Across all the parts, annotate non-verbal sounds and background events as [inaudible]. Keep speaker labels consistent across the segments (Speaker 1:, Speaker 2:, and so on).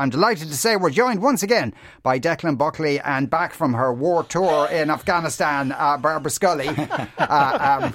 Speaker 1: I'm delighted to say we're joined once again by Declan Buckley and back from her war tour in Afghanistan, uh, Barbara Scully, [laughs] uh, um,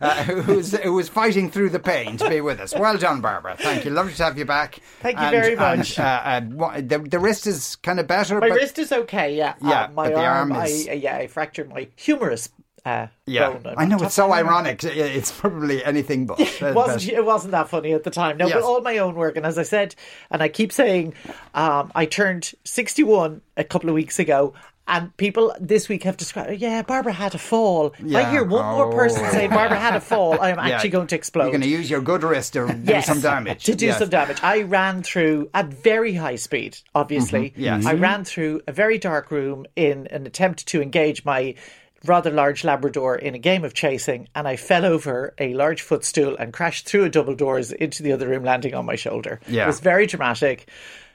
Speaker 1: uh, who's, who was fighting through the pain to be with us. Well done, Barbara. Thank you. Lovely to have you back.
Speaker 2: Thank you very much.
Speaker 1: And, uh, uh, the, the wrist is kind of better.
Speaker 2: My wrist is okay, yeah.
Speaker 1: Yeah,
Speaker 2: Uh, my
Speaker 1: but the
Speaker 2: arm,
Speaker 1: arm is-
Speaker 2: I, yeah, I fractured my humerus uh,
Speaker 1: yeah,
Speaker 2: bone. on
Speaker 1: I know it's so
Speaker 2: of
Speaker 1: ironic. It's probably anything but. [laughs]
Speaker 2: It wasn't, it wasn't that funny at the time. No,
Speaker 1: Yes.
Speaker 2: but all my own work. And as I said, and I keep saying, um, I turned 61 a couple of weeks ago. And people this week have described, yeah, Barbara had a fall. If I hear one more person
Speaker 1: Oh.
Speaker 2: say Barbara had a [laughs] fall, I am
Speaker 1: Yeah.
Speaker 2: actually going to explode.
Speaker 1: You're going to use your good wrist to do some damage.
Speaker 2: To do
Speaker 1: Yes.
Speaker 2: some damage. I ran through at very high speed, obviously.
Speaker 1: Mm-hmm. Yes.
Speaker 2: I ran through a very dark room in an attempt to engage my rather large Labrador in a game of chasing, and I fell over a large footstool and crashed through a double doors into the other room, landing on my shoulder.
Speaker 1: Yeah.
Speaker 2: It was very dramatic.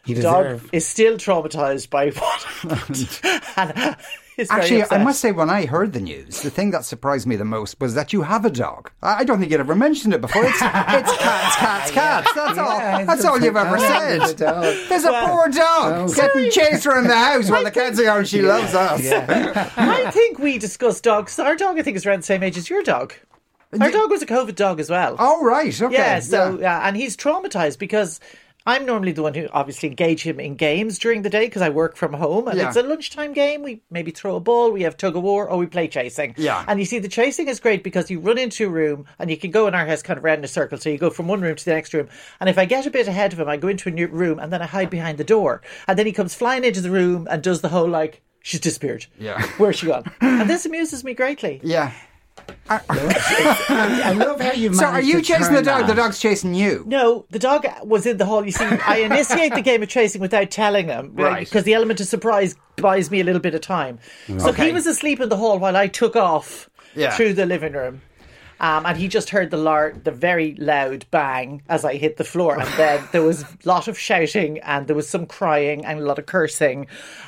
Speaker 2: Dog is still traumatized by what [laughs] happened. [laughs] and is
Speaker 1: Actually, I must say, when I heard the news, the thing that surprised me the most was that you have a dog. I I don't think you'd ever mentioned it before. It's, it's cats, cats, cats. That's
Speaker 3: Yeah,
Speaker 1: all. That's all you've ever said.
Speaker 3: Dog.
Speaker 1: There's a poor dog
Speaker 3: Oh.
Speaker 1: getting chased around the house while the kids are going. She loves us.
Speaker 2: I think we discussed dogs. Our dog, I think, is around the same age as your dog. Our dog was a COVID dog as well.
Speaker 1: Oh right, okay.
Speaker 2: Yeah, so
Speaker 1: yeah.
Speaker 2: yeah. and he's traumatized because I'm normally the one who obviously engage him in games during the day because I work from home and
Speaker 1: Yeah.
Speaker 2: it's a lunchtime game. We maybe throw a ball, we have tug of war, or we play chasing.
Speaker 1: Yeah.
Speaker 2: And you see, the chasing is great because you run into a room and you can go in our house kind of round in a circle. So you go from one room to the next room. And if I get a bit ahead of him, I go into a new room and then I hide behind the door. And then he comes flying into the room and does the whole like, she's disappeared.
Speaker 1: Yeah.
Speaker 2: Where's she gone? [laughs] and this amuses me greatly.
Speaker 1: yeah.
Speaker 3: I love how you
Speaker 1: So are you chasing the dog?
Speaker 3: that.
Speaker 1: The dog's chasing you.
Speaker 2: No, the dog was in the hall. You see, I [laughs] initiate the game of chasing without telling him,
Speaker 1: Right.
Speaker 2: Because the element of surprise buys me a little bit of time. So
Speaker 1: Okay.
Speaker 2: he was asleep in the hall while I took off
Speaker 1: Yeah.
Speaker 2: through the living room. Um, and he just heard the lar- the very loud bang as I hit the floor, and then there was a lot of shouting, and there was some crying, and a lot of cursing,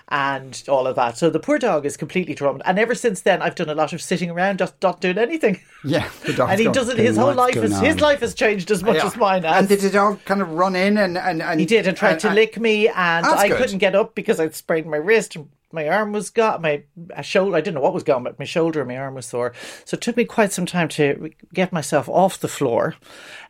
Speaker 2: and all of that. So the poor dog is completely traumatized. And ever since then, I've done a lot of sitting around, just not doing anything.
Speaker 1: Yeah, [laughs]
Speaker 2: and he doesn't. His whole life his life has changed as much
Speaker 1: Yeah.
Speaker 2: as mine has.
Speaker 1: And did the dog kind of run in and and, and
Speaker 2: He did and tried to
Speaker 1: and-
Speaker 2: lick me, and I
Speaker 1: good.
Speaker 2: couldn't get up because I'd sprained my wrist. and My arm was got My shoulder. I didn't know what was gone, but my shoulder and my arm was sore. So it took me quite some time to get myself off the floor.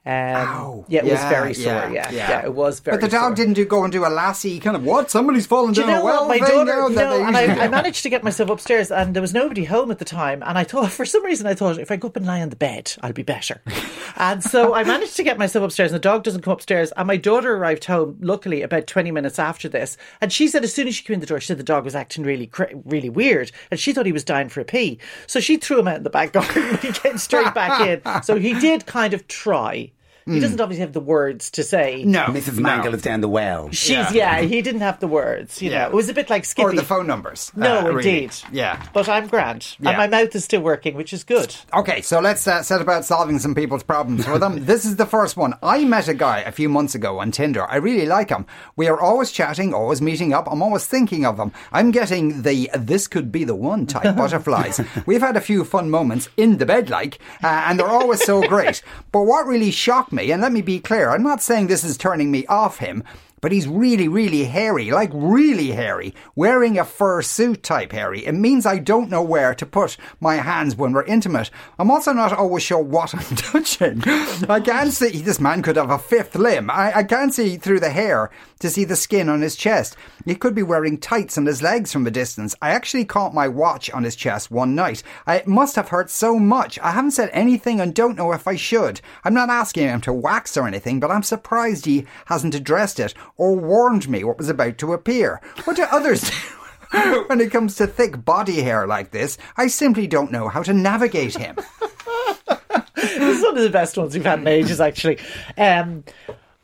Speaker 2: Um, yeah, it was very
Speaker 1: yeah,
Speaker 2: sore. Yeah,
Speaker 1: yeah.
Speaker 2: yeah, it was very.
Speaker 1: But the dog
Speaker 2: sore.
Speaker 1: didn't do go and do a lassie kind of what? Somebody's fallen
Speaker 2: Do you
Speaker 1: down
Speaker 2: know
Speaker 1: a well
Speaker 2: what? My daughter,
Speaker 1: now that
Speaker 2: no, and I, [laughs] I managed to get myself upstairs, and there was nobody home at the time. And I thought, [laughs] for some reason, I thought if I go up and lie on the bed, I'll be better. [laughs] and so I managed to get myself upstairs, and the dog doesn't come upstairs. And my daughter arrived home, luckily, about twenty minutes after this, and she said as soon as she came in the door, she said the dog was acting really, really weird, and she thought he was dying for a pee. So she threw him out in the back garden. and he came straight back in. So he did kind of try. He doesn't obviously have the words to say.
Speaker 1: No,
Speaker 3: Mrs.
Speaker 1: no.
Speaker 3: Mangle is down the well.
Speaker 2: She's yeah. he didn't have the words. You
Speaker 1: Yeah.
Speaker 2: know, it was a bit like Skippy.
Speaker 1: or the phone numbers.
Speaker 2: No,
Speaker 1: uh, really.
Speaker 2: indeed.
Speaker 1: Yeah.
Speaker 2: But I'm grand.
Speaker 1: Yeah.
Speaker 2: And my mouth is still working, which is good.
Speaker 1: Okay, so let's uh, set about solving some people's problems for them. [laughs] this is the first one. I met a guy a few months ago on Tinder. I really like him. We are always chatting, always meeting up. I'm always thinking of him. I'm getting the this could be the one type [laughs] butterflies. We've had a few fun moments in the bed, like, uh, and they're always so [laughs] great. But what really shocked me, and let me be clear, I'm not saying this is turning me off him. But he's really, really hairy, like really hairy, wearing a fur suit type hairy. It means I don't know where to put my hands when we're intimate. I'm also not always sure what I'm [laughs] touching. I can't see, this man could have a fifth limb. I, I can't see through the hair to see the skin on his chest. He could be wearing tights on his legs from a distance. I actually caught my watch on his chest one night. I, it must have hurt so much. I haven't said anything and don't know if I should. I'm not asking him to wax or anything, but I'm surprised he hasn't addressed it or warned me what was about to appear. What do others do? [laughs] When it comes to thick body hair like this, I simply don't know how to navigate him. [laughs]
Speaker 2: this is one of the best ones we've had in ages, actually. Um,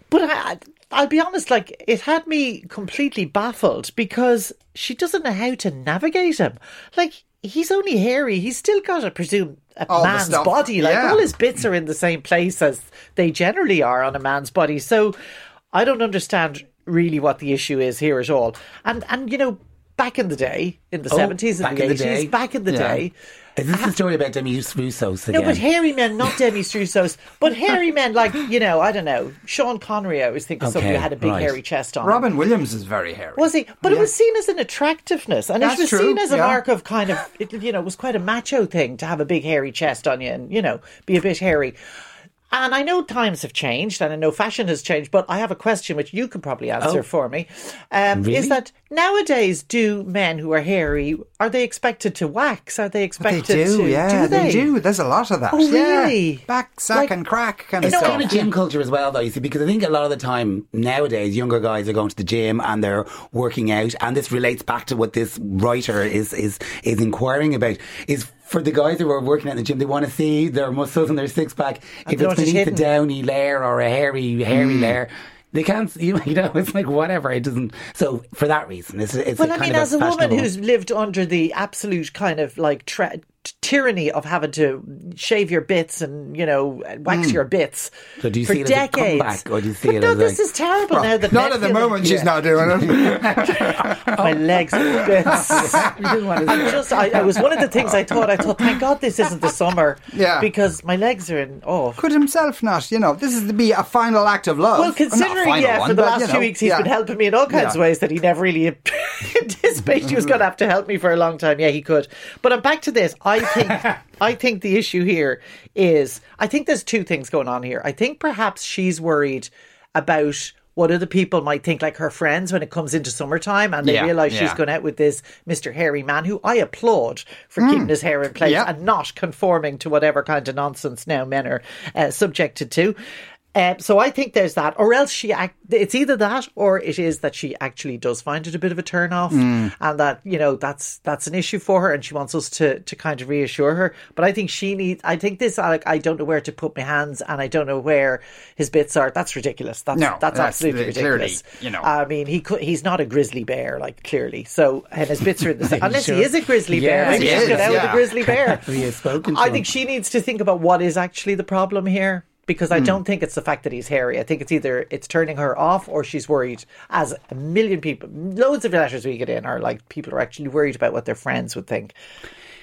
Speaker 2: but I, I'll be honest, like, it had me completely baffled because she doesn't know how to navigate him. Like, he's only hairy. He's still got, I presume, a
Speaker 1: All
Speaker 2: man's body. Like,
Speaker 1: Yeah.
Speaker 2: all his bits are in the same place as they generally are on a man's body. So I don't understand really what the issue is here at all. And, and you know, back in the day, in the
Speaker 4: Oh,
Speaker 2: seventies and
Speaker 4: back
Speaker 2: the
Speaker 4: in the
Speaker 2: eighties, back in the
Speaker 1: Yeah.
Speaker 2: day.
Speaker 4: Is this the story about Demi Roussos
Speaker 2: No, but hairy men, not Demi Roussos, but hairy men like you know, I don't know, Sean Connery. I always think of somebody
Speaker 4: Okay,
Speaker 2: who had a big
Speaker 4: right.
Speaker 2: hairy chest on. him.
Speaker 1: Robin Williams is very hairy.
Speaker 2: Was he? But it was seen as an attractiveness, and
Speaker 1: That's
Speaker 2: it was
Speaker 1: true,
Speaker 2: seen as a
Speaker 1: yeah.
Speaker 2: mark of kind of, it, you know, it was quite a macho thing to have a big hairy chest on you and you know be a bit hairy. And I know times have changed, and I know fashion has changed, but I have a question which you can probably answer
Speaker 4: Oh.
Speaker 2: for me. Um,
Speaker 4: Really?
Speaker 2: Is that nowadays do men who are hairy are they expected to wax? Are they expected
Speaker 1: They
Speaker 2: expected
Speaker 1: do,
Speaker 2: to?
Speaker 1: yeah,
Speaker 2: do
Speaker 1: they? do. There's a lot of that.
Speaker 2: Oh,
Speaker 1: yeah.
Speaker 2: really?
Speaker 1: Back, sack,
Speaker 2: Like-
Speaker 1: and crack kind of
Speaker 4: It's
Speaker 1: stuff.
Speaker 4: kind of gym culture as well, though, you see, because I think a lot of the time nowadays, younger guys are going to the gym and they're working out, and this relates back to what this writer is is is inquiring about. Is for the guys who are working out in the gym, they want to see their muscles and their six pack. If it's beneath a downy layer or a hairy hairy
Speaker 1: Mm.
Speaker 4: layer. They can't, you [laughs] you know, it's like whatever. It doesn't. So for that reason, it's it's
Speaker 2: Well,
Speaker 4: a
Speaker 2: I mean, as a woman who's lived under the absolute kind of like tra- t- tyranny of having to shave your bits and you know wax hmm. your bits.
Speaker 4: So do you
Speaker 2: for
Speaker 4: see it as a
Speaker 2: decades,
Speaker 4: comeback, or do you see
Speaker 2: but
Speaker 4: it
Speaker 2: no,
Speaker 4: as
Speaker 2: this
Speaker 4: like-
Speaker 2: is terrible now. That
Speaker 1: Not at the
Speaker 2: feel-
Speaker 1: moment, she's not doing it. [laughs]
Speaker 2: My legs are bits. [laughs] I just, I, I was one of the things I thought. I thought, thank God this isn't the summer,
Speaker 1: Yeah.
Speaker 2: because my legs are in. Oh,
Speaker 1: Could himself not, you know, this is to be a final act of love.
Speaker 2: Well, considering,
Speaker 1: final
Speaker 2: yeah,
Speaker 1: one,
Speaker 2: for the
Speaker 1: but,
Speaker 2: last
Speaker 1: you
Speaker 2: few weeks he's
Speaker 1: yeah.
Speaker 2: been helping me in all kinds of ways that he never really [laughs] anticipated he was going to have to help me for a long time. Yeah, he could. But I'm back to this. I think, [laughs] I think the issue here is, I think there's two things going on here. I think perhaps she's worried about what other people might think, like her friends, when it comes into summertime and they
Speaker 1: Yeah,
Speaker 2: realise she's gone out with this Mr. Hairy man, who I applaud for keeping his hair in place.
Speaker 1: Yeah.
Speaker 2: and not conforming to whatever kind of nonsense now men are uh, subjected to. Uh, so I think there's that, or else she act. It's either that, or it is that she actually does find it a bit of a turn off,
Speaker 1: Hmm.
Speaker 2: and that you know that's that's an issue for her, and she wants us to to kind of reassure her. But I think she needs. I think this like I don't know where to put my hands, and I don't know where his bits are. That's ridiculous. That's
Speaker 1: No,
Speaker 2: that's,
Speaker 1: that's
Speaker 2: absolutely
Speaker 1: clearly,
Speaker 2: ridiculous.
Speaker 1: you know.
Speaker 2: I mean, he could. He's not a grizzly bear, like clearly. So and his bits are in the [laughs] same. Unless
Speaker 4: Sure.
Speaker 2: he is a grizzly bear,
Speaker 4: Yes,
Speaker 2: maybe
Speaker 1: he
Speaker 2: she's
Speaker 1: is,
Speaker 2: with a grizzly bear. [laughs]
Speaker 4: We have spoken to
Speaker 2: I
Speaker 4: him.
Speaker 2: think she needs to think about what is actually the problem here because. I hmm. don't think it's the fact that he's hairy. I think it's either it's turning her off or she's worried. As a million people, loads of letters we get in are like people are actually worried about what their friends would think.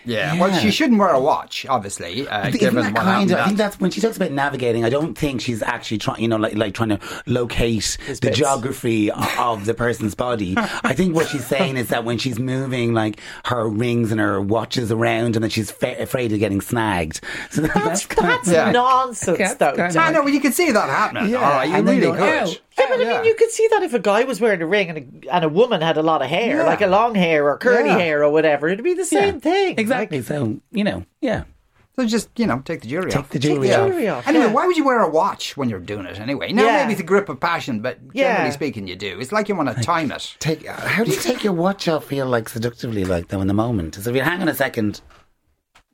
Speaker 1: Yeah, well, she shouldn't wear a watch, obviously, uh,
Speaker 4: Isn't
Speaker 1: given
Speaker 4: that
Speaker 1: what
Speaker 4: kind of, I think
Speaker 1: that-
Speaker 4: that's when she talks about navigating. I don't think she's actually trying, you know, like like trying to locate the
Speaker 2: bits.
Speaker 4: geography [laughs] of the person's body. I think what she's saying is that when she's moving, like her rings and her watches around, and that she's fa- afraid of getting snagged. So that-
Speaker 2: That's
Speaker 4: kind
Speaker 2: that's
Speaker 4: of-
Speaker 1: Yeah.
Speaker 2: nonsense,
Speaker 4: That's
Speaker 2: though.
Speaker 4: kind of-
Speaker 1: I know, well, you can see that happening.
Speaker 4: Yeah,
Speaker 1: All right, you
Speaker 4: and
Speaker 1: really could.
Speaker 2: Yeah, but I
Speaker 1: Yeah.
Speaker 2: mean, you could see that if a guy was wearing a ring and a, and a woman had a lot of hair,
Speaker 1: Yeah.
Speaker 2: like a long hair or curly
Speaker 1: Yeah.
Speaker 2: hair or whatever, it'd be the same
Speaker 4: Yeah,
Speaker 2: thing.
Speaker 4: Exactly.
Speaker 2: Like,
Speaker 4: so you know, yeah.
Speaker 1: So just, you know, take the jewelry
Speaker 4: Take
Speaker 1: off.
Speaker 4: the jewelry
Speaker 2: the jewelry off.
Speaker 1: Anyway,
Speaker 2: yeah.
Speaker 1: why would you wear a watch when you're doing it anyway? Now,
Speaker 2: Yeah.
Speaker 1: maybe it's a grip of passion, but
Speaker 2: Yeah.
Speaker 1: generally speaking, you do. It's like you want to time it.
Speaker 4: Take. uh, How do you take your watch off? Feel like seductively, like though in the moment. So if you hang on a second,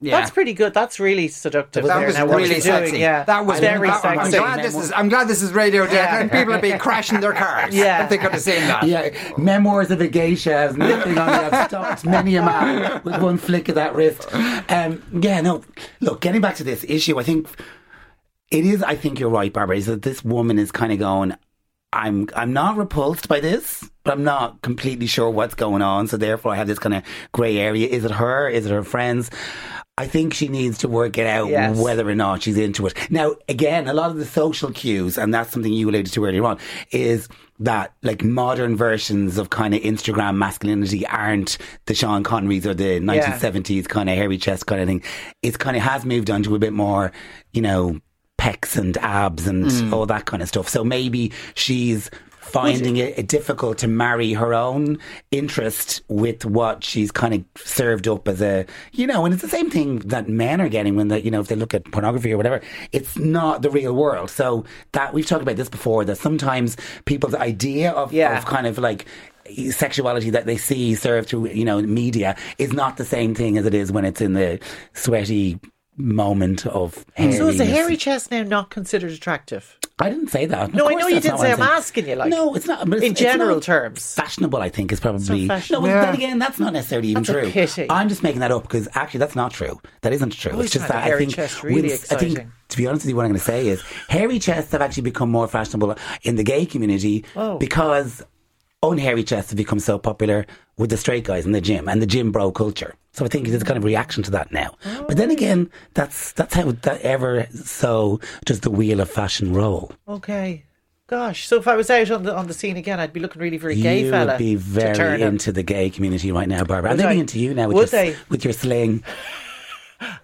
Speaker 1: Yeah.
Speaker 2: That's pretty good. That's really seductive.
Speaker 1: that
Speaker 2: there,
Speaker 1: was
Speaker 2: now,
Speaker 1: really
Speaker 2: you're doing,
Speaker 1: sexy.
Speaker 2: Yeah,
Speaker 1: that was
Speaker 2: very
Speaker 1: that- I'm
Speaker 2: sexy.
Speaker 1: glad this is. I'm glad this is radio day,
Speaker 2: Yeah.
Speaker 1: and people would be crashing their cars.
Speaker 2: Yeah.
Speaker 1: if they could have seen that.
Speaker 4: Yeah, memoirs of a geisha has nothing on it. I've stopped many a man with one flick of that wrist. Um, yeah, no. Look, getting back to this issue, I think it is. I think you're right, Barbara. Is that this woman is kind of going. I'm I'm not repulsed by this, but I'm not completely sure what's going on. So therefore, I have this kind of grey area. Is it her? Is it her friends? I think she needs to work it out
Speaker 2: Yes.
Speaker 4: whether or not she's into it. Now, again, a lot of the social cues, and that's something you alluded to earlier on, is that like modern versions of kind of Instagram masculinity aren't the Sean Connerys or the 1970s kind of hairy chest kind of thing. It's kind of has moved on to a bit more, you know, pecs and abs and mm. all that kind of stuff. So maybe she's finding it, it difficult to marry her own interest with what she's kind of served up as a, you know, and it's the same thing that men are getting when they, you know, if they look at pornography or whatever, it's not the real world. So that we've talked about this before, that sometimes people's idea of,
Speaker 2: Yeah.
Speaker 4: of kind of like, sexuality that they see served through you know media is not the same thing as it is when it's in the sweaty moment of
Speaker 2: So is a hairy chest now not considered attractive?
Speaker 4: I didn't say that.
Speaker 2: No, I know you didn't say. I'm asking you, like
Speaker 4: no, it's not. it's-
Speaker 2: in
Speaker 4: it's
Speaker 2: general
Speaker 4: not
Speaker 2: terms.
Speaker 4: Fashionable, I think, is probably no. but
Speaker 1: Yeah.
Speaker 4: Then again, that's not necessarily even
Speaker 2: That's
Speaker 4: true.
Speaker 2: pity.
Speaker 4: I'm just making that up because actually, that's not true. That isn't true.
Speaker 2: always
Speaker 4: it's just that I think
Speaker 2: really
Speaker 4: I think, to be honest with you, what I'm going to say is hairy chests have actually become more fashionable in the gay community
Speaker 2: Oh.
Speaker 4: because unhairy chests have become so popular with the straight guys in the gym and the gym bro culture. So I think there's a kind of reaction to that now. But then oh. again, that's that's how that ever so does the wheel of fashion roll.
Speaker 2: Okay. Gosh, so if I was out on the on the scene again, I'd be looking really a gay
Speaker 4: you
Speaker 2: fella.
Speaker 4: would be very into the gay community right now, Barbara. And
Speaker 2: Would
Speaker 4: they'd be into you now with,
Speaker 2: Would
Speaker 4: your,
Speaker 2: they?
Speaker 4: with your sling. [laughs]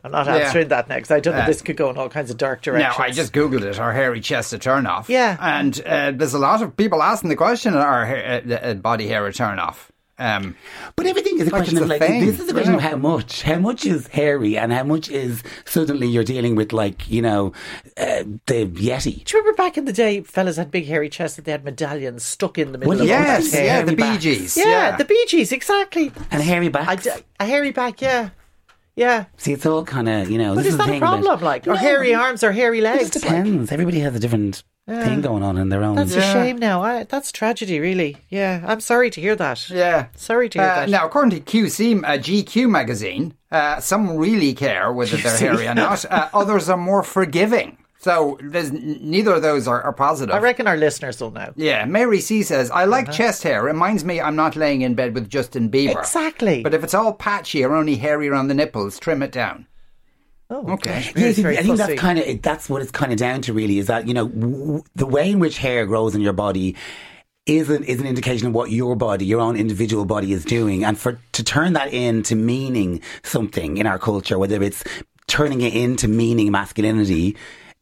Speaker 2: I'm not
Speaker 1: Yeah.
Speaker 2: answering that next. I don't know.
Speaker 1: Uh,
Speaker 2: this could go in all kinds of dark
Speaker 1: Now,
Speaker 2: directions.
Speaker 1: I just googled it. Are hairy chests a turn off?
Speaker 2: Yeah.
Speaker 1: and uh, there's a lot of people asking the question: Are hair, uh, uh, body hair a turn off? Um,
Speaker 4: But everything is a question of
Speaker 1: a
Speaker 4: like
Speaker 1: thing,
Speaker 4: this is a question
Speaker 1: yeah.
Speaker 4: of how much. How much is hairy and how much is suddenly you're dealing with like, you know, uh, the Yeti.
Speaker 2: Do you remember back in the day, fellas had big hairy chests and they had medallions stuck in the middle
Speaker 4: Well,
Speaker 2: of
Speaker 1: yes,
Speaker 2: their
Speaker 1: yeah,
Speaker 2: hair.
Speaker 1: the Bee. Gees.
Speaker 2: yeah, the Bee Gees, exactly.
Speaker 4: And hairy backs.
Speaker 2: I d- a hairy back, yeah, yeah.
Speaker 4: See, it's all kind of, you know,
Speaker 2: But
Speaker 4: this
Speaker 2: is
Speaker 4: the
Speaker 2: that a
Speaker 4: thing about-
Speaker 2: problem? Like, or
Speaker 4: No,
Speaker 2: hairy arms or hairy
Speaker 4: It
Speaker 2: legs?
Speaker 4: just depends. Everybody has a different thing going on in their own.
Speaker 2: That's
Speaker 1: Yeah.
Speaker 2: a shame. Now, I, that's tragedy, really. Yeah, I'm sorry to hear that.
Speaker 1: Yeah.
Speaker 2: Sorry to hear
Speaker 1: Uh,
Speaker 2: that.
Speaker 1: now, according to QC, uh, GQ magazine, uh, some really care whether they're hairy or not. Uh, others are more forgiving. So there's neither of those are, are positive.
Speaker 2: I reckon our listeners will know.
Speaker 1: yeah, Mary C says, I like
Speaker 2: Uh-huh.
Speaker 1: chest hair. Reminds me I'm not laying in bed with Justin Bieber.
Speaker 2: Exactly.
Speaker 1: But if it's all patchy or only hairy around the nipples, trim it down.
Speaker 2: Oh,
Speaker 1: Okay.
Speaker 4: Yeah, see,
Speaker 2: very
Speaker 4: I think
Speaker 2: fussy.
Speaker 4: that's kind of that's what it's kind of down to. Really, is that you know w- the way in which hair grows in your body is an, is an indication of what your body, your own individual body, is doing, and for to turn that into meaning something in our culture, whether it's turning it into meaning masculinity,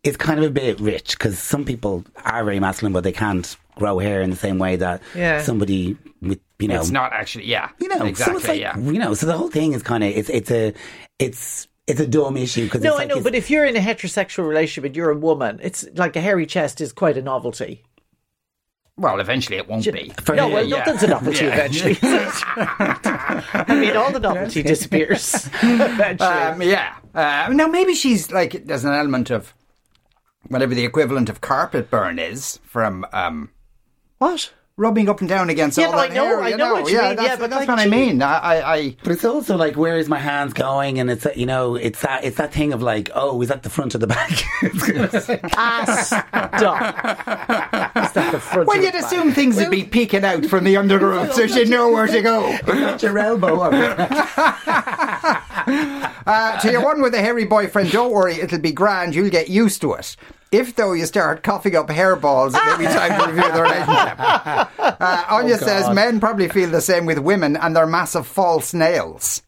Speaker 4: is kind of a bit rich because some people are very masculine, but they can't grow hair in the same way that
Speaker 2: Yeah.
Speaker 4: somebody with you know
Speaker 1: It's not actually, yeah.
Speaker 4: you know,
Speaker 1: exactly,
Speaker 4: so it's like,
Speaker 1: yeah.
Speaker 4: you know, so the whole thing is kind of it's it's a it's it's a dumb issue because
Speaker 2: No,
Speaker 4: it's
Speaker 2: I know,
Speaker 4: it's-
Speaker 2: but if you're in a heterosexual relationship and you're a woman, it's like a hairy chest is quite a novelty.
Speaker 1: Well, eventually it won't be.
Speaker 4: For-
Speaker 2: no, well,
Speaker 1: yeah.
Speaker 2: nothing's a novelty [laughs]
Speaker 1: Yeah.
Speaker 2: eventually. [laughs] I mean, all the novelty [laughs] disappears eventually.
Speaker 1: Um, yeah. Uh, now, maybe she's like, there's an element of whatever the equivalent of carpet burn is from um,
Speaker 2: what?
Speaker 1: rubbing up and down against
Speaker 2: Yeah,
Speaker 1: all
Speaker 2: no,
Speaker 1: that
Speaker 2: I know-
Speaker 1: hair.
Speaker 2: I
Speaker 1: you
Speaker 2: know what you
Speaker 1: yeah,
Speaker 2: mean,
Speaker 1: That's,
Speaker 2: yeah, but
Speaker 1: that's
Speaker 2: like,
Speaker 1: what I mean. I, I, I
Speaker 4: But it's also like, where is my hands going? And it's, you know, it's that, it's that thing of like, oh, is that the front or the back? [laughs]
Speaker 2: Ah, stop. Is that the front
Speaker 1: well, you'd
Speaker 2: the back?
Speaker 1: assume things would be peeking out from the under roof, so she'd know where to go.
Speaker 4: Not your elbow. Or, [laughs] [laughs]
Speaker 1: Uh, to your one with a hairy boyfriend, don't worry, it'll be grand. You'll get used to it. If though you start coughing up hairballs, it may be time to review the relationship. [laughs] Uh, Anya says men probably feel the same with women and their massive false nails.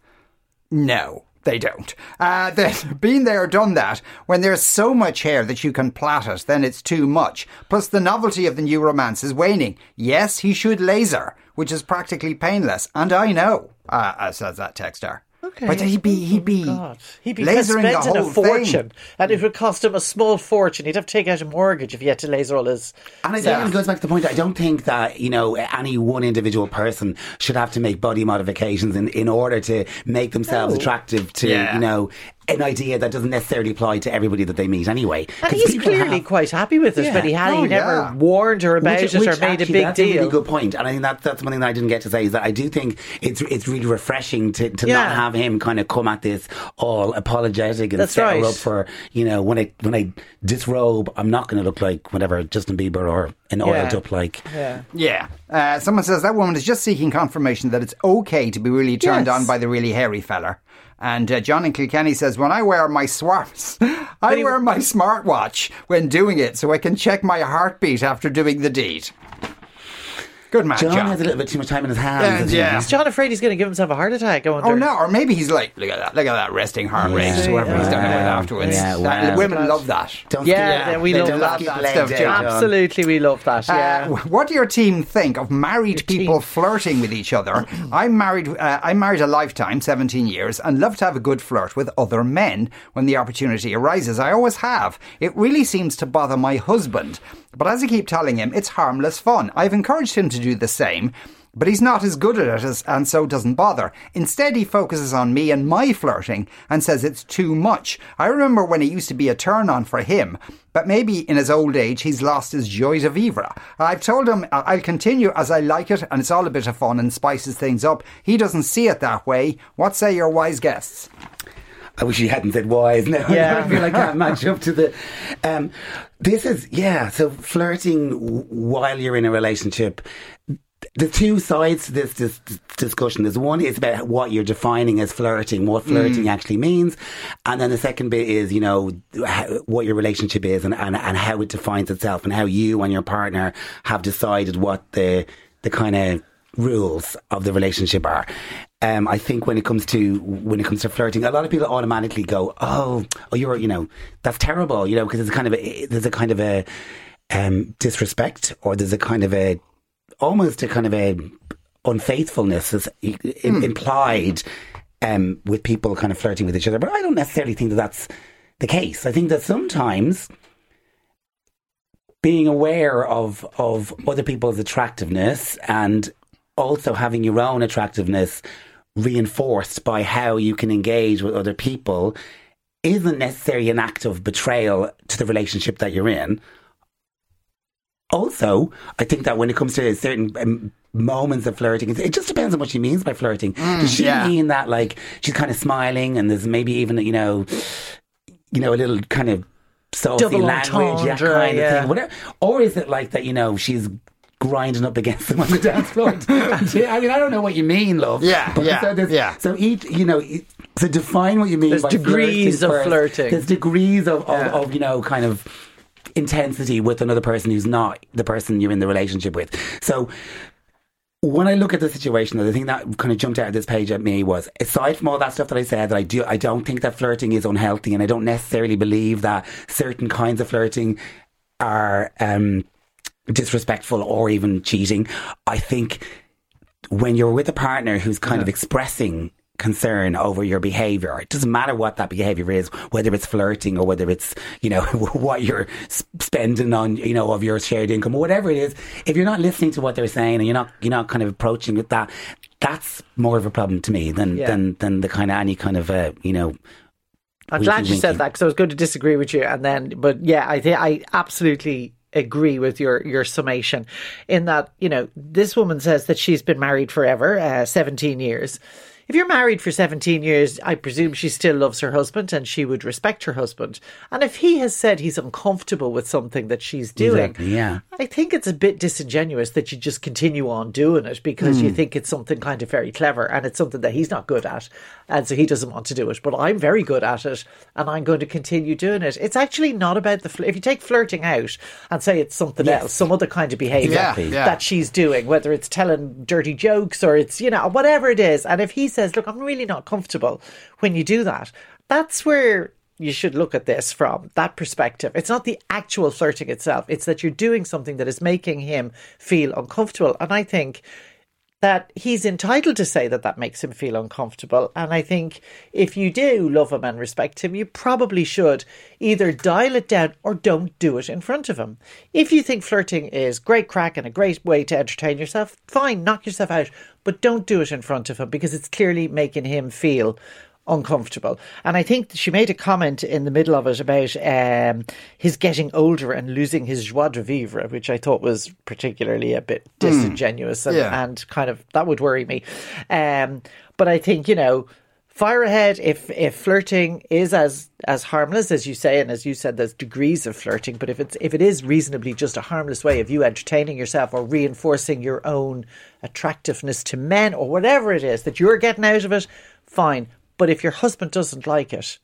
Speaker 1: No, they don't. Uh, then, [laughs] been there, done that. When there's so much hair that you can plait it, then it's too much. Plus, the novelty of the new romance is waning. Yes, he should laser, which is practically painless, and I know, uh, uh, says that texter.
Speaker 2: Okay.
Speaker 1: But he'd be, oh he'd be,
Speaker 2: God, he'd be
Speaker 1: lasering the
Speaker 2: spending
Speaker 1: whole
Speaker 2: a fortune,
Speaker 1: thing.
Speaker 2: and it would cost him a small fortune. He'd have to take out a mortgage if he had to laser all his.
Speaker 4: And I think it goes back to the point. I don't think that you know any one individual person should have to make body modifications in, in order to make themselves
Speaker 2: No.
Speaker 4: attractive to
Speaker 1: Yeah.
Speaker 4: you know an idea that doesn't necessarily apply to everybody that they meet anyway.
Speaker 2: And
Speaker 4: 'Cause
Speaker 2: he's
Speaker 4: people
Speaker 2: clearly
Speaker 4: have-
Speaker 2: quite happy with this,
Speaker 4: Yeah.
Speaker 2: but he had
Speaker 1: Oh,
Speaker 2: he never
Speaker 1: yeah.
Speaker 2: warned her about
Speaker 4: Which-
Speaker 2: it
Speaker 4: which
Speaker 2: or made
Speaker 4: actually,
Speaker 2: a big deal.
Speaker 4: that's
Speaker 2: deal.
Speaker 4: a really good point, and I think that that's one thing that I didn't get to say is that I do think it's it's really refreshing to, to
Speaker 2: Yeah.
Speaker 4: not have him kind of come at this all apologetic and
Speaker 2: That's
Speaker 4: set her
Speaker 2: right.
Speaker 4: up for you know when I when I disrobe, I'm not going to look like whatever Justin Bieber or an oiled
Speaker 2: Yeah.
Speaker 4: up like.
Speaker 2: yeah.
Speaker 1: Yeah. Uh, someone says that woman is just seeking confirmation that it's okay to be really turned
Speaker 2: Yes.
Speaker 1: on by the really hairy feller. And uh, John in Kilkenny says, when I wear my swarms, [laughs] I wear my smartwatch when doing it so I can check my heartbeat after doing the deed. Good man,
Speaker 4: John,
Speaker 1: John.
Speaker 4: has a little bit too much time in his hands.
Speaker 1: Yeah, yeah.
Speaker 2: Is John afraid he's going to give himself a heart attack? I wonder.
Speaker 1: Oh no! Or maybe he's like, look at that, look at that resting heart rate,
Speaker 4: Yeah.
Speaker 1: whoever he's done it afterwards.
Speaker 4: Yeah,
Speaker 1: That-
Speaker 4: wow.
Speaker 1: women love that.
Speaker 4: Don't
Speaker 2: Yeah,
Speaker 4: skip-
Speaker 2: yeah, we
Speaker 4: they
Speaker 2: love
Speaker 4: don't
Speaker 2: that-
Speaker 1: that stuff,
Speaker 4: day,
Speaker 1: John.
Speaker 4: John.
Speaker 2: Absolutely, we love that. Yeah.
Speaker 1: Uh, what do your team think of married
Speaker 2: Your
Speaker 1: people
Speaker 2: team.
Speaker 1: flirting with each other? [coughs] I'm married. Uh, I'm married a lifetime, 17 years, and love to have a good flirt with other men when the opportunity arises. I always have. It really seems to bother my husband, but as I keep telling him, it's harmless fun. I've encouraged him to do the same. But he's not as good at it as, and so doesn't bother. Instead, he focuses on me and my flirting and says it's too much. I remember when it used to be a turn on for him, but maybe in his old age he's lost his joie de vivre. I've told him I'll continue as I like it and it's all a bit of fun and spices things up. He doesn't see it that way. What say your wise guests?
Speaker 4: I wish you hadn't said wise. No, [laughs]
Speaker 2: Yeah.
Speaker 4: I feel like I can't match up to the. Um, this is yeah. So flirting while you're in a relationship, the two sides to this, this, this discussion. is one is about what you're defining as flirting, what flirting actually means, and then the second bit is you know how, what your relationship is and, and and how it defines itself and how you and your partner have decided what the the kind of rules of the relationship are. Um, I think when it comes to when it comes to flirting, a lot of people automatically go, "Oh, oh, you're you know that's terrible," you know, because it's kind of a, there's a kind of a um, disrespect or there's a kind of a almost a kind of a unfaithfulness is im- implied um, with people kind of flirting with each other. But I don't necessarily think that that's the case. I think that sometimes being aware of of other people's attractiveness and also having your own attractiveness reinforced by how you can engage with other people isn't necessarily an act of betrayal to the relationship that you're in. Also, I think that when it comes to certain um, moments of flirting, it just depends on what she means by flirting. Does she
Speaker 1: yeah.
Speaker 4: mean that like she's kind of smiling and there's maybe even you know, you know, a little kind of saucy
Speaker 2: Double
Speaker 4: language, yeah, kind of thing, whatever, or is it like that? You know, she's grinding up against them [laughs] on the dance floor. [laughs] I mean, I don't know what you mean, love.
Speaker 1: Yeah, yeah,
Speaker 4: so
Speaker 1: yeah.
Speaker 4: So each, you know, e- so define what you mean.
Speaker 2: There's
Speaker 4: by
Speaker 2: degrees
Speaker 4: flirting
Speaker 2: of
Speaker 4: first.
Speaker 2: flirting.
Speaker 4: There's degrees of, of,
Speaker 2: Yeah.
Speaker 4: of you know, kind of intensity with another person who's not the person you're in the relationship with. So when I look at the situation, the thing that kind of jumped out of this page at me was, aside from all that stuff that I said, that I do, I don't think that flirting is unhealthy, and I don't necessarily believe that certain kinds of flirting are um, disrespectful or even cheating. I think when you're with a partner who's kind of expressing concern over your behavior it doesn't matter what that behavior is whether it's flirting or whether it's you know [laughs] what you're spending on you know of your shared income or whatever it is if you're not listening to what they're saying and you're not you're not kind of approaching with that that's more of a problem to me than
Speaker 2: Yeah.
Speaker 4: than than the kind of any kind of uh, you know
Speaker 2: I'm glad you said that because I was going to disagree with you, and then, but yeah, I think I absolutely agree with your your summation in that you know this woman says that she's been married forever, uh, 17 years. If you're married for 17 years, I presume she still loves her husband and she would respect her husband. And if he has said he's uncomfortable with something that she's doing,
Speaker 4: Exactly, yeah.
Speaker 2: I think it's a bit disingenuous that you just continue on doing it because you hmm. think it's something kind of very clever and it's something that he's not good at. And so he doesn't want to do it. But I'm very good at it and I'm going to continue doing it. It's actually not about the. Fl- if you take flirting out and say it's something
Speaker 4: Yes.
Speaker 2: else, some other kind of behavior
Speaker 1: Exactly, yeah.
Speaker 2: that she's doing, whether it's telling dirty jokes or it's, you know, whatever it is. And if he says, look, I'm really not comfortable when you do that, that's where you should look at this from that perspective. It's not the actual flirting itself, it's that you're doing something that is making him feel uncomfortable. And I think that he's entitled to say that that makes him feel uncomfortable. And I think if you do love him and respect him, you probably should either dial it down or don't do it in front of him. If you think flirting is great craic and a great way to entertain yourself, fine, knock yourself out, but don't do it in front of him because it's clearly making him feel uncomfortable. And I think she made a comment in the middle of it about um, his getting older and losing his joie de vivre, which I thought was particularly a bit disingenuous and,
Speaker 1: Yeah.
Speaker 2: and kind of that would worry me. Um, but I think you know. Fire ahead if if flirting is as as harmless as you say, and as you said, there's degrees of flirting. But if it's if it is reasonably just a harmless way of you entertaining yourself or reinforcing your own attractiveness to men or whatever it is that you're getting out of it, fine. But if your husband doesn't like it,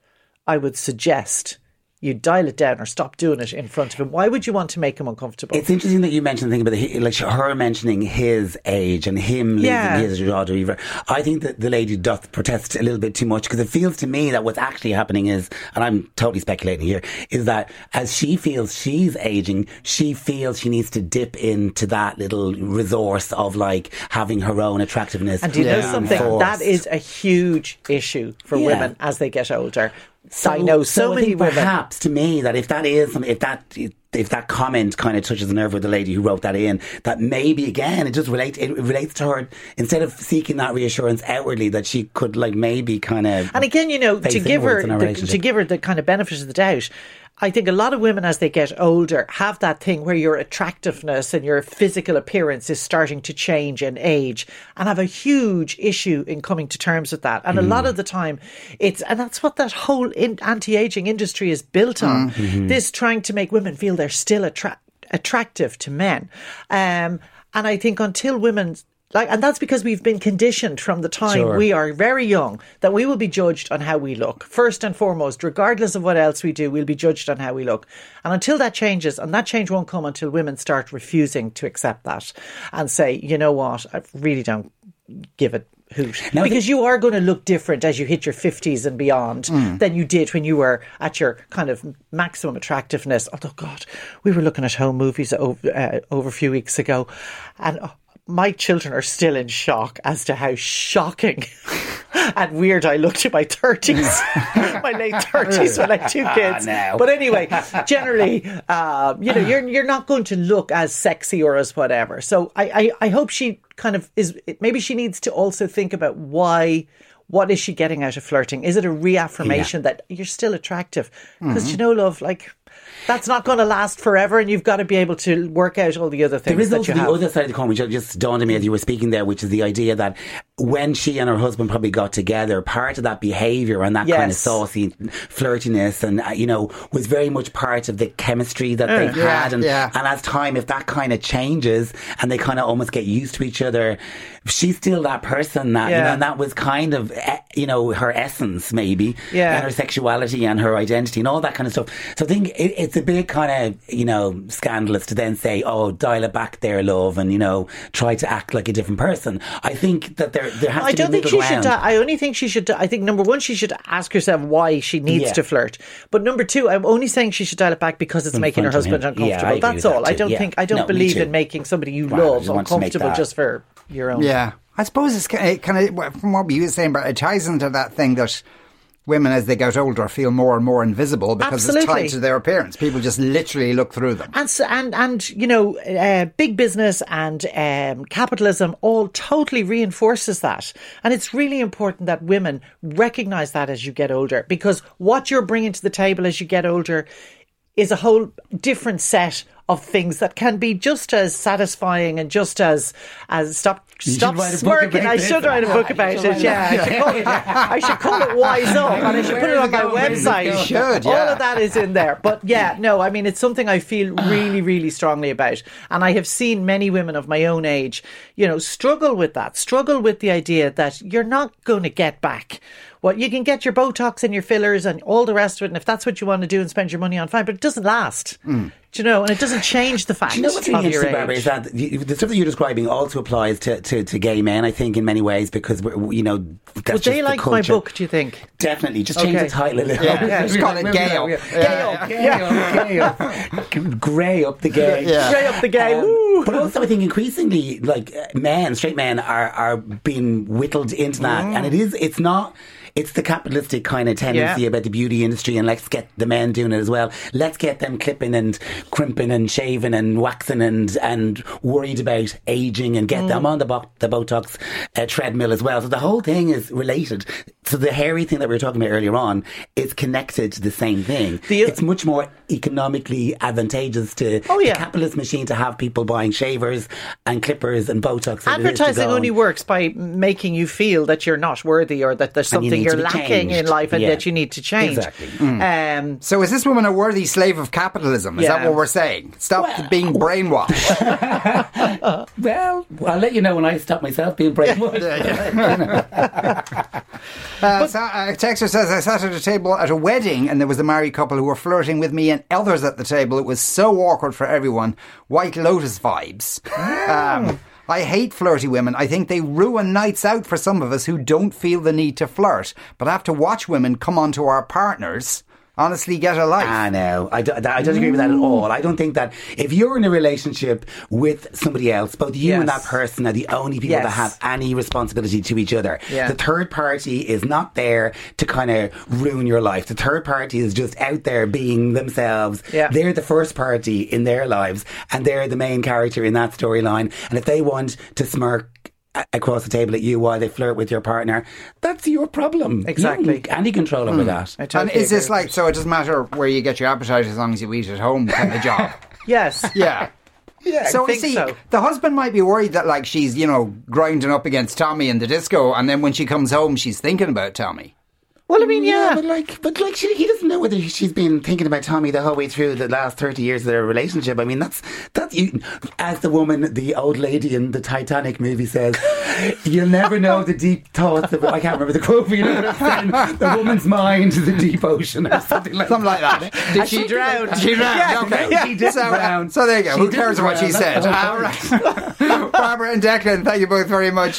Speaker 2: I would suggest you dial it down or stop doing it in front of him. Why would you want to make him uncomfortable?
Speaker 4: It's interesting that you mentioned the thing about the, like her mentioning his age and him losing
Speaker 2: Yeah.
Speaker 4: his joie de. I think that the lady doth protest a little bit too much because it feels to me that what's actually happening is, and I'm totally speculating here, is that as she feels she's aging, she feels she needs to dip into that little resource of like having her own attractiveness.
Speaker 2: And do you know something? That is a huge issue for
Speaker 4: Yeah.
Speaker 2: women as they get older. I know so,
Speaker 4: I
Speaker 2: many women.
Speaker 4: Perhaps to me that if that is if that if that comment kind of touches the nerve with the lady who wrote that in, that maybe again it just relates it relates to her instead of seeking that reassurance outwardly that she could like maybe kind of
Speaker 2: And again, you know, to give her
Speaker 4: inwards in our
Speaker 2: the, to give her the kind of benefit of the doubt. I think a lot of women, as they get older, have that thing where your attractiveness and your physical appearance is starting to change and age, and have a huge issue in coming to terms with that. And a lot of the time, it's and that's what that whole in, anti-aging industry is built on. This trying to make women feel they're still attra- attractive to men. Um, And I think until women like, and that's because we've been conditioned from the time
Speaker 4: Sure.
Speaker 2: we are very young that we will be judged on how we look. First and foremost, regardless of what else we do, we'll be judged on how we look. And until that changes, and that change won't come until women start refusing to accept that and say, you know what, I really don't give a hoot.
Speaker 4: Now,
Speaker 2: because you are going to look different as you hit your 50s and beyond than you did when you were at your kind of maximum attractiveness. Although, God, we were looking at home movies over, uh, over a few weeks ago, and oh, my children are still in shock as to how shocking [laughs] and weird I looked in my 30s, [laughs] my late 30s when I had two kids.
Speaker 4: now.
Speaker 2: But anyway, generally, uh, [laughs] you know, you're you're not going to look as sexy or as whatever. So I, I, I hope she kind of is. Maybe she needs to also think about why. What is she getting out of flirting? Is it a reaffirmation that you're still attractive? Because you know, love, like that's not going to last forever, and you've got to be able to work out all the other things
Speaker 4: There is
Speaker 2: that
Speaker 4: also the
Speaker 2: have.
Speaker 4: other side of the coin, which just dawned on me as you were speaking there, which is the idea that when she and her husband probably got together, part of that behaviour and that kind of saucy flirtiness and, uh, you know, was very much part of the chemistry that they've
Speaker 1: Yeah,
Speaker 4: had. And,
Speaker 1: yeah.
Speaker 4: and as time, if that kind of changes and they kind of almost get used to each other, she's still that person that, you know, and that was kind of, eh, you know, her essence maybe.
Speaker 2: Yeah.
Speaker 4: And her sexuality and her identity and all that kind of stuff. So I think it, it's a bit kind of, you know, scandalous to then say, oh, dial it back there, love, and, you know, try to act like a different person. I think that there, there has
Speaker 2: I
Speaker 4: to
Speaker 2: don't
Speaker 4: be
Speaker 2: think she
Speaker 4: middle
Speaker 2: should.
Speaker 4: ground.
Speaker 2: I only think she should. I think number one, she should ask herself why she needs
Speaker 4: Yeah.
Speaker 2: to flirt. But number two, I'm only saying she should dial it back because it's
Speaker 4: In
Speaker 2: making her husband
Speaker 4: him. Yeah,
Speaker 2: uncomfortable.
Speaker 4: agree
Speaker 2: That's all.
Speaker 4: that
Speaker 2: I don't
Speaker 4: Yeah.
Speaker 2: think. I don't
Speaker 4: No,
Speaker 2: believe in making somebody you
Speaker 4: Right,
Speaker 2: love
Speaker 4: just want to make
Speaker 2: uncomfortable just for your own.
Speaker 1: Yeah, I suppose it's kind of, kind of from what you were saying, but it ties into that thing that women, as they get older, feel more and more invisible because it's tied to their appearance. People just literally look through them.
Speaker 2: And, so, and and you know, uh, big business and um, capitalism all totally reinforces that, and it's really important that women recognize that as you get older, because what you're bringing to the table as you get older is a whole different set of things that can be just as satisfying and just as as stop
Speaker 4: should
Speaker 2: stop
Speaker 4: write a book
Speaker 2: smirking. I
Speaker 4: this.
Speaker 2: should write a book about it. Yeah, I should call it, I should call it Wise Up, and I should put it on my
Speaker 4: it go?
Speaker 2: website.
Speaker 4: You
Speaker 1: should,
Speaker 2: All of that is in there. But yeah, no, I mean, it's something I feel really, really strongly about. And I have seen many women of my own age, you know, struggle with that, struggle with the idea that you're not going to get back. Well, you can get your Botox and your fillers and all the rest of it. And if that's what you want to do and spend your money on, fine, but it doesn't last. Hmm. Do you know? And it doesn't change the fact
Speaker 4: Do you know what's really interesting, Barbara,
Speaker 2: age.
Speaker 4: is that the, the stuff that you're describing also applies to, to, to gay men, I think, in many ways, because, we're, you know, that's
Speaker 2: Would
Speaker 4: just
Speaker 2: they
Speaker 4: the
Speaker 2: like my book, do you think?
Speaker 4: Definitely. Just change
Speaker 2: Okay.
Speaker 4: the title a little.
Speaker 1: Yeah, just call it Gale.
Speaker 4: Gale. Gale. Gale. Grey up the gay.
Speaker 1: Yeah.
Speaker 2: Straight up the game.
Speaker 4: Um, but also, I think increasingly, like uh, men, straight men, are are being whittled into that, and it is. It's not. It's the capitalistic kind of tendency
Speaker 2: Yeah.
Speaker 4: about the beauty industry, and let's get the men doing it as well. Let's get them clipping and crimping and shaving and waxing and and worried about aging and get them on the bo- the Botox uh, treadmill as well. So the whole thing is related. So the hairy thing that we were talking about earlier on is connected to the same thing.
Speaker 2: The-
Speaker 4: it's much more economically advantageous to
Speaker 2: Oh, yeah.
Speaker 4: the capitalist machine to have people buying shavers and clippers and Botox. than it is to
Speaker 2: Advertising only works by making you feel that you're not worthy or that there's something
Speaker 4: need
Speaker 2: you are
Speaker 4: to be
Speaker 2: lacking in life and
Speaker 4: Yeah.
Speaker 2: that you need to change.
Speaker 4: Exactly.
Speaker 2: Um,
Speaker 1: So is this woman a worthy slave of capitalism? Is that what we're saying? Stop being brainwashed. [laughs]
Speaker 4: Well, I'll let you know when I stop myself being brainwashed. [laughs]
Speaker 1: Uh, so, uh, Texter says, I sat at a table at a wedding and there was a married couple who were flirting with me and others at the table. It was so awkward for everyone. White Lotus vibes. Um, I hate flirty women. I think they ruin nights out for some of us who don't feel the need to flirt, but have to watch women come onto our partners. Honestly, get a life.
Speaker 4: I know. I don't, I don't agree with that at mm. all. I don't think that if you're in a relationship with somebody else, both you and that person are the only people
Speaker 2: Yes.
Speaker 4: that have any responsibility to each other.
Speaker 2: Yeah.
Speaker 4: The third party is not there to kind of ruin your life. The third party is just out there being themselves.
Speaker 2: Yeah.
Speaker 4: They're the first party in their lives and they're the main character in that storyline. And if they want to smirk across the table at you while they flirt with your partner, that's your problem.
Speaker 2: Exactly.
Speaker 4: You haven't any control over hmm. that.
Speaker 2: I
Speaker 1: and
Speaker 2: totally
Speaker 1: is this like, so it doesn't matter where you get your appetite as long as you eat at home kind of job? [laughs]
Speaker 2: Yes.
Speaker 1: Yeah.
Speaker 4: Yeah,
Speaker 1: So
Speaker 2: think
Speaker 1: see,
Speaker 2: so.
Speaker 1: the husband might be worried that like she's, you know, grinding up against Tommy in the disco, and then when she comes home, she's thinking about Tommy.
Speaker 2: Well, I mean, yeah.
Speaker 4: but like, but like, she, he doesn't know whether she's been thinking about Tommy the whole way through the last thirty years of their relationship. I mean, that's that's you, as the woman, the old lady in the Titanic movie says, [laughs] you'll never know the deep thoughts of. I can't remember the quote, but you know what I'm saying. The woman's mind the deep ocean, or something like
Speaker 1: Something like that.
Speaker 2: Did she drown?
Speaker 1: She drowned.
Speaker 4: Yeah,
Speaker 1: okay.
Speaker 4: no, she didn't
Speaker 1: so, uh,
Speaker 4: drown.
Speaker 1: so there you go.
Speaker 4: She
Speaker 1: Who
Speaker 4: didn't
Speaker 1: cares what she said?
Speaker 4: That's the whole
Speaker 1: All right. [laughs] Barbara and Declan, thank you both very much.